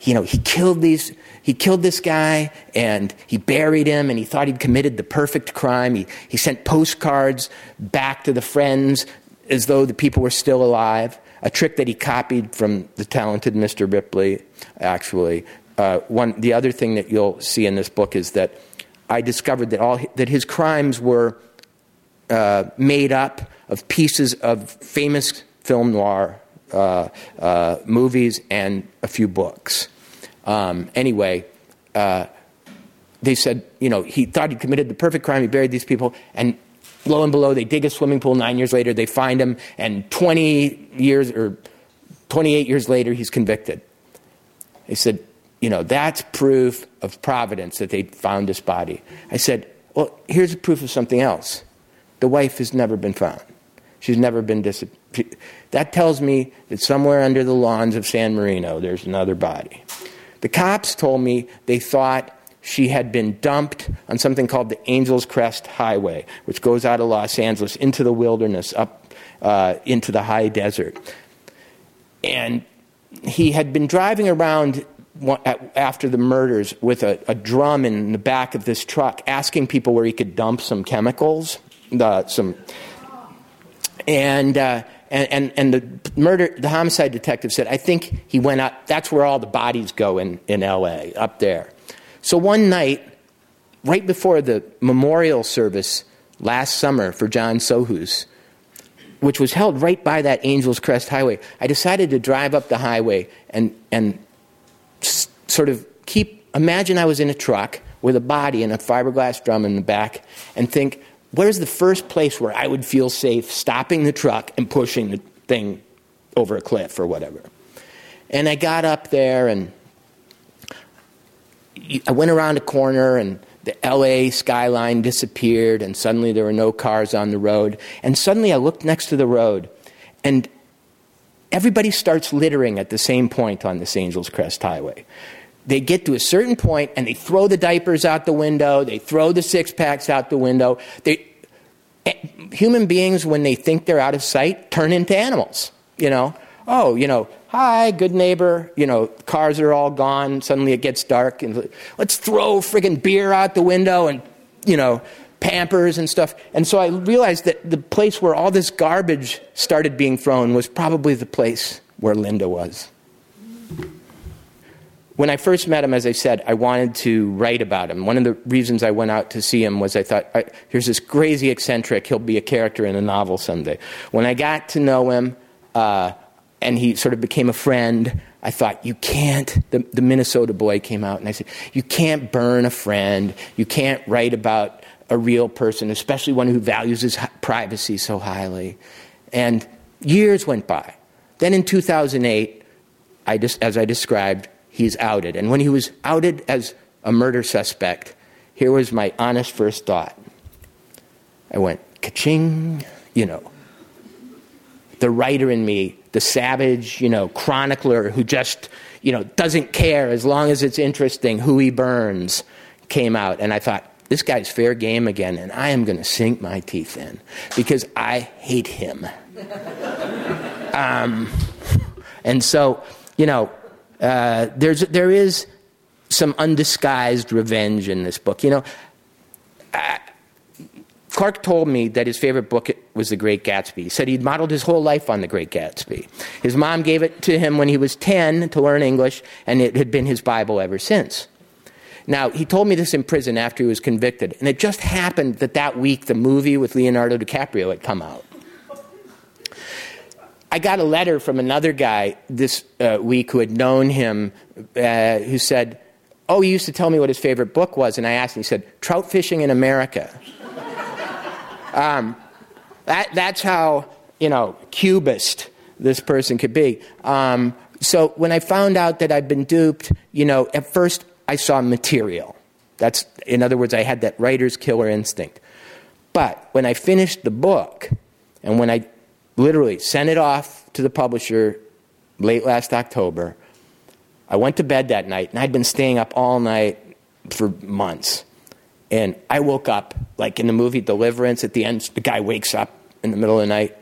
You know, He killed these." He killed this guy and he buried him and he thought he'd committed the perfect crime. He, he sent postcards back to the friends as though the people were still alive, a trick that he copied from the talented Mr. Ripley, actually. Uh, one, the other thing that you'll see in this book is that I discovered that, all, that his crimes were uh, made up of pieces of famous film noir uh, uh movies and a few books. Um, anyway, uh, they said, you know, he thought he committed the perfect crime, he buried these people, and lo and below, they dig a swimming pool. Nine years later, they find him, and 20 years or 28 years later, he's convicted. They said, you know, that's proof of providence that they found his body. I said, well, here's proof of something else. The wife has never been found. She's never been disappeared. That tells me that somewhere under the lawns of San Marino, there's another body. The cops told me they thought she had been dumped on something called the Angeles Crest Highway, which goes out of Los Angeles into the wilderness, up uh, into the high desert. And he had been driving around after the murders with a, a, drum in the back of this truck, asking people where he could dump some chemicals, the, some, and, uh, and, and, and the murder, the homicide detective said, I think he went up. That's where all the bodies go in, in L.A. up there. So one night, right before the memorial service last summer for John Sohus, which was held right by that Angeles Crest Highway, I decided to drive up the highway and, and sort of keep, imagine I was in a truck with a body and a fiberglass drum in the back and think, where's the first place where I would feel safe stopping the truck and pushing the thing over a cliff or whatever? And I got up there and I went around a corner and the LA skyline disappeared, and suddenly there were no cars on the road. And suddenly I looked next to the road, and everybody starts littering at the same point on this Angeles Crest Highway. They get to a certain point and they throw the diapers out the window, they throw the six packs out the window. They, eh, human beings, when they think they're out of sight, turn into animals. You know, oh, you know, hi, good neighbor. You know, cars are all gone. Suddenly it gets dark, and let's throw friggin' beer out the window and, you know, Pampers and stuff. And so I realized that the place where all this garbage started being thrown was probably the place where Linda was. When I first met him, as I said, I wanted to write about him. One of the reasons I went out to see him was I thought, here's this crazy eccentric, he'll be a character in a novel someday. When I got to know him, uh, and he sort of became a friend. I thought, you can't, the, the Minnesota boy came out and I said, you can't burn a friend. You can't write about a real person, especially one who values his privacy so highly. And years went by. Then in 2008, I just, as I described, he's outed. And when he was outed as a murder suspect, here was my honest first thought. I went, ka-ching, you know. The writer in me the savage, you know, chronicler who just, you know, doesn't care as long as it's interesting who he burns came out. And I thought, this guy's fair game again, and I am going to sink my teeth in because I hate him. um, and so, you know, uh, there's, there is some undisguised revenge in this book. You know, I, Clark told me that his favorite book was The Great Gatsby. He said he'd modeled his whole life on The Great Gatsby. His mom gave it to him when he was 10 to learn English, and it had been his Bible ever since. Now, he told me this in prison after he was convicted, and it just happened that that week the movie with Leonardo DiCaprio had come out. I got a letter from another guy this uh, week who had known him, uh, who said, Oh, he used to tell me what his favorite book was, and I asked him, he said, Trout Fishing in America. Um, that, that's how, you know, cubist this person could be. Um, so when I found out that I'd been duped, you know, at first I saw material. That's, in other words, I had that writer's killer instinct. But when I finished the book, and when I literally sent it off to the publisher late last October, I went to bed that night, and I'd been staying up all night for months. And I woke up, like in the movie Deliverance, at the end, the guy wakes up in the middle of the night.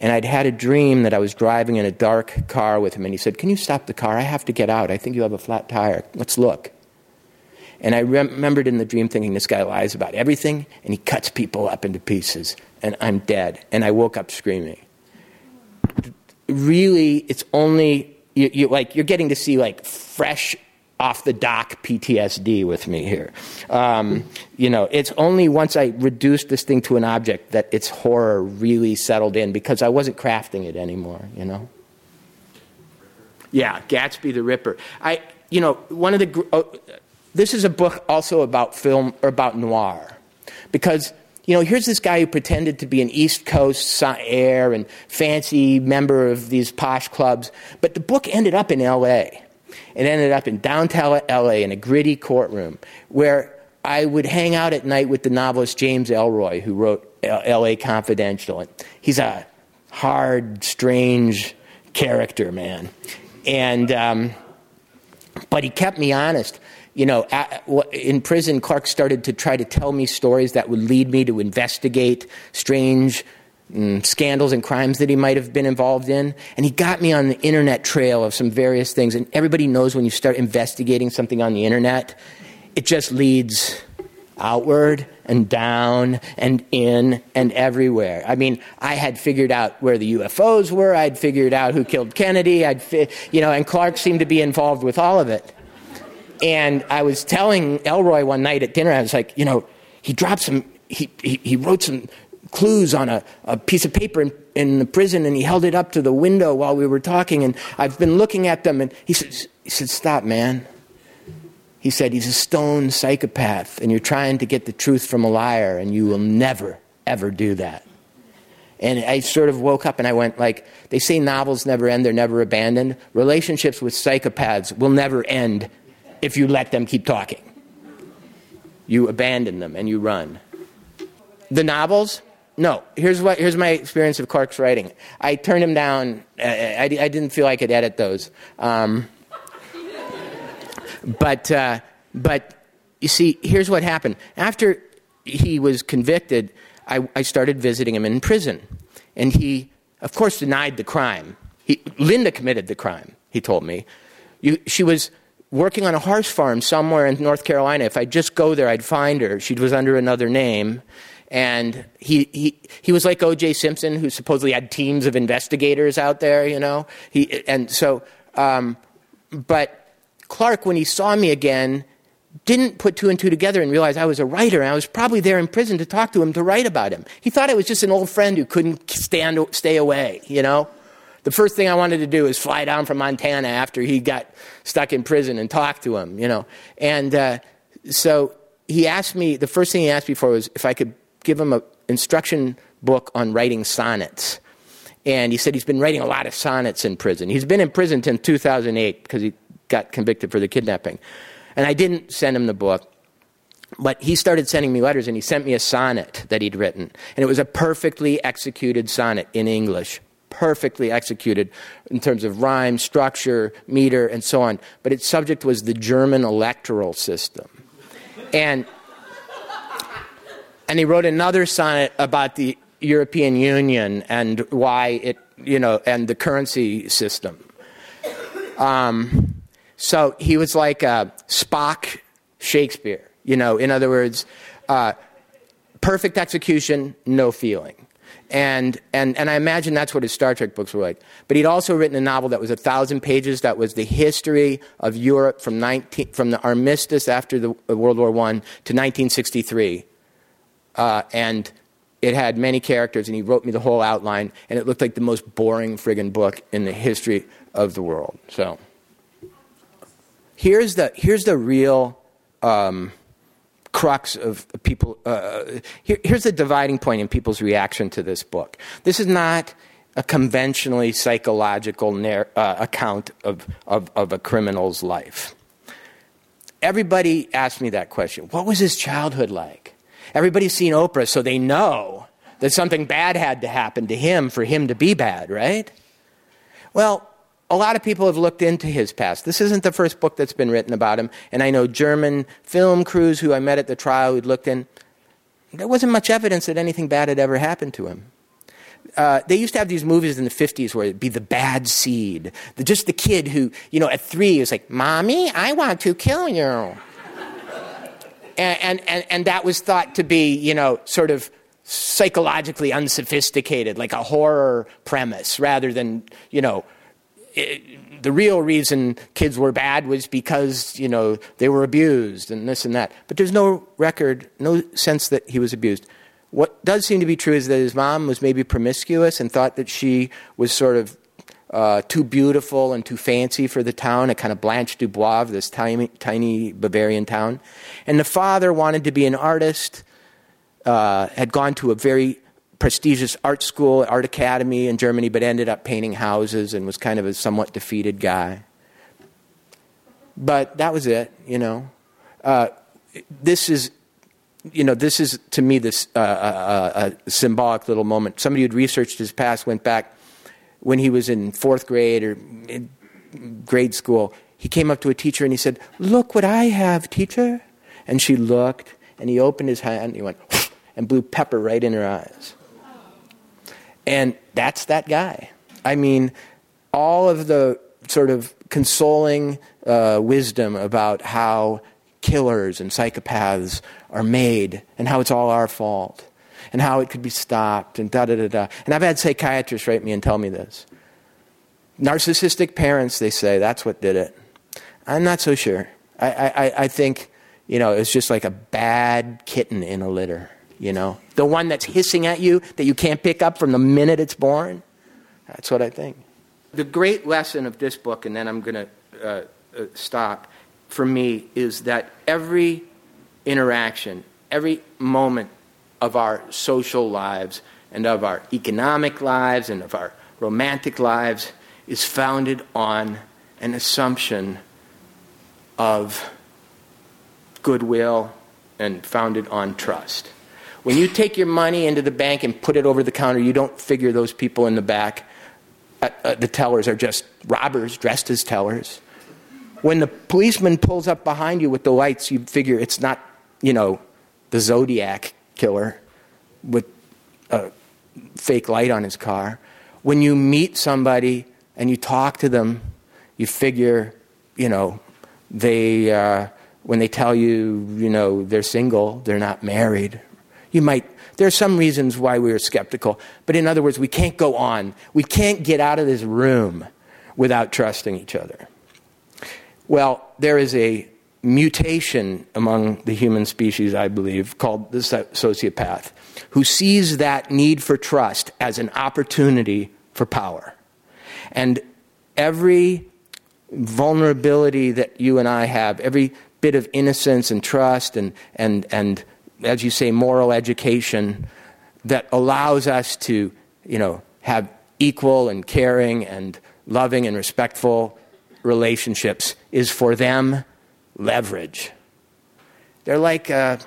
And I'd had a dream that I was driving in a dark car with him. And he said, Can you stop the car? I have to get out. I think you have a flat tire. Let's look. And I remembered in the dream thinking, This guy lies about everything, and he cuts people up into pieces. And I'm dead. And I woke up screaming. Really, it's only, you, you, like, you're getting to see like fresh off the dock PTSD with me here. Um, you know, it's only once I reduced this thing to an object that its horror really settled in because I wasn't crafting it anymore, you know? Yeah, Gatsby the Ripper. I, you know, one of the, uh, this is a book also about film, or about noir. Because, you know, here's this guy who pretended to be an East Coast heir and fancy member of these posh clubs, but the book ended up in L.A. It ended up in downtown LA in a gritty courtroom where I would hang out at night with the novelist James Ellroy, who wrote LA Confidential. He's a hard, strange character, man. And, um, but he kept me honest. You know, in prison, Clark started to try to tell me stories that would lead me to investigate strange mm, scandals and crimes that he might have been involved in. And he got me on the internet trail of some various things. And everybody knows when you start investigating something on the internet, it just leads outward and down and in and everywhere. I mean, I had figured out where the UFOs were. I'd figured out who killed Kennedy. I'd, fi- you know, and Clark seemed to be involved with all of it. And I was telling Ellroy one night at dinner, I was like, you know, he dropped some, he, he, he wrote some clues on a, a piece of paper in, in the prison and he held it up to the window while we were talking and I've been looking at them and he said, he said, stop, man. He said, He's a stone psychopath, and you're trying to get the truth from a liar, and you will never, ever do that. And I sort of woke up and I went, like, they say novels never end, they're never abandoned. Relationships with psychopaths will never end if you let them keep talking. You abandon them and you run. The novels, no. Here's, what, here's my experience of Clark's writing. I turned him down. I, I, I didn't feel I could edit those. Um, but, uh, but you see, here's what happened. After he was convicted, I, I, started visiting him in prison. And he, of course, denied the crime. He, Linda committed the crime, he told me. You, she was working on a horse farm somewhere in North Carolina. If I'd just go there, I'd find her. She was under another name. And he, he, he was like O.J. Simpson, who supposedly had teams of investigators out there, you know. He, and so, um, but Clark, when he saw me again, didn't put two and two together and realize I was a writer and I was probably there in prison to talk to him to write about him. He thought I was just an old friend who couldn't stand, stay away, you know? The first thing I wanted to do was fly down from Montana after he got stuck in prison and talk to him, you know? And uh, so he asked me, the first thing he asked me for was if I could give him an instruction book on writing sonnets. And he said he's been writing a lot of sonnets in prison. He's been in prison since 2008 because he got convicted for the kidnapping. And I didn't send him the book. But he started sending me letters and he sent me a sonnet that he'd written. And it was a perfectly executed sonnet in English. Perfectly executed in terms of rhyme, structure, meter, and so on. But its subject was the German electoral system. And, and he wrote another sonnet about the European Union and why it, you know, and the currency system. Um, so he was like a Spock Shakespeare, you know, in other words, uh, perfect execution, no feeling. And, and, and I imagine that's what his Star Trek books were like. But he'd also written a novel that was a thousand pages that was the history of Europe from, 19, from the armistice after the, uh, World War I to 1963. Uh, and it had many characters, and he wrote me the whole outline, and it looked like the most boring friggin' book in the history of the world. So here's the, here's the real um, crux of people. Uh, here, here's the dividing point in people's reaction to this book. This is not a conventionally psychological narr- uh, account of, of, of a criminal's life. Everybody asked me that question. What was his childhood like? Everybody's seen Oprah, so they know that something bad had to happen to him for him to be bad, right? Well, a lot of people have looked into his past. This isn't the first book that's been written about him. And I know German film crews who I met at the trial who'd looked in. There wasn't much evidence that anything bad had ever happened to him. Uh, they used to have these movies in the 50s where it'd be the bad seed. The, just the kid who, you know, at three was like, Mommy, I want to kill you. And, and, and, that was thought to be, you know, sort of psychologically unsophisticated, like a horror premise, rather than, you know, it, the real reason kids were bad was because you know they were abused and this and that. But there's no record, no sense that he was abused. What does seem to be true is that his mom was maybe promiscuous and thought that she was sort of uh, too beautiful and too fancy for the town, a kind of Blanche Dubois of this tiny, tiny Bavarian town. And the father wanted to be an artist, uh, had gone to a very prestigious art school, art academy in Germany, but ended up painting houses and was kind of a somewhat defeated guy. But that was it, you know. Uh, this is, you know, this is to me this uh, uh, uh, a symbolic little moment. Somebody who'd researched his past went back when he was in fourth grade or grade school. He came up to a teacher and he said, "Look what I have, teacher." And she looked, and he opened his hand and he went and blew pepper right in her eyes. And that's that guy. I mean, all of the sort of consoling uh, wisdom about how killers and psychopaths are made and how it's all our fault and how it could be stopped and da da da da. And I've had psychiatrists write me and tell me this. Narcissistic parents, they say, that's what did it. I'm not so sure. I, I, I think, you know, it's just like a bad kitten in a litter, you know? The one that's hissing at you that you can't pick up from the minute it's born. That's what I think. The great lesson of this book, and then I'm going to uh, uh, stop, for me, is that every interaction, every moment of our social lives and of our economic lives and of our romantic lives is founded on an assumption of goodwill and founded on trust. When you take your money into the bank and put it over the counter, you don't figure those people in the back, uh, uh, the tellers, are just robbers dressed as tellers. When the policeman pulls up behind you with the lights, you figure it's not, you know, the Zodiac killer with a fake light on his car. When you meet somebody and you talk to them, you figure, you know, they, uh, when they tell you, you know, they're single, they're not married. You might, there are some reasons why we are skeptical, but in other words, we can't go on. We can't get out of this room without trusting each other. Well, there is a mutation among the human species, I believe, called the sociopath, who sees that need for trust as an opportunity for power. And every vulnerability that you and I have, every bit of innocence and trust and, and, and as you say, moral education that allows us to, you know, have equal and caring and loving and respectful relationships is for them leverage. They're like a,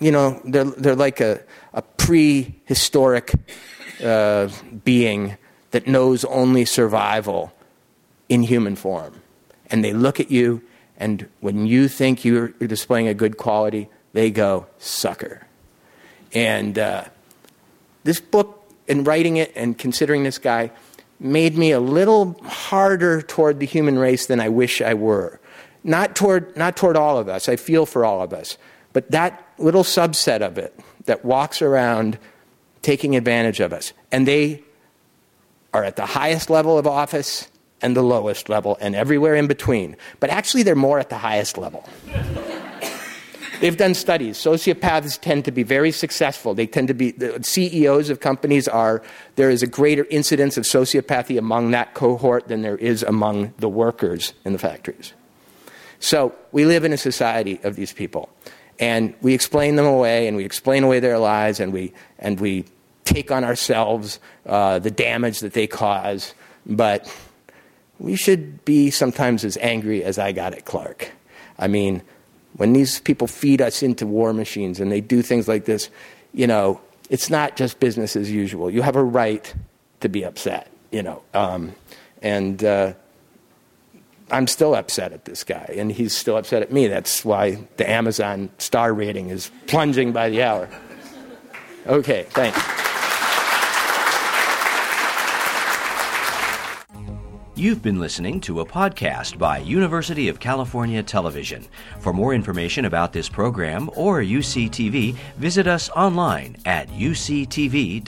you know, they're, they're like a, a prehistoric uh, being that knows only survival in human form. And they look at you, and when you think you're, displaying a good quality, they go, sucker. And uh, this book, in writing it and considering this guy, made me a little harder toward the human race than I wish I were. Not toward, not toward all of us, I feel for all of us, but that little subset of it that walks around taking advantage of us. And they are at the highest level of office and the lowest level and everywhere in between. But actually, they're more at the highest level. They've done studies. Sociopaths tend to be very successful. They tend to be, the CEOs of companies are, there is a greater incidence of sociopathy among that cohort than there is among the workers in the factories. So we live in a society of these people. And we explain them away, and we explain away their lives, and we, and we take on ourselves uh, the damage that they cause. But we should be sometimes as angry as I got at Clark. I mean, when these people feed us into war machines and they do things like this, you know, it's not just business as usual. You have a right to be upset, you know. Um, and uh, I'm still upset at this guy, and he's still upset at me. That's why the Amazon star rating is plunging by the hour. Okay, thanks. You've been listening to a podcast by University of California Television. For more information about this program or UCTV, visit us online at uctv.tv.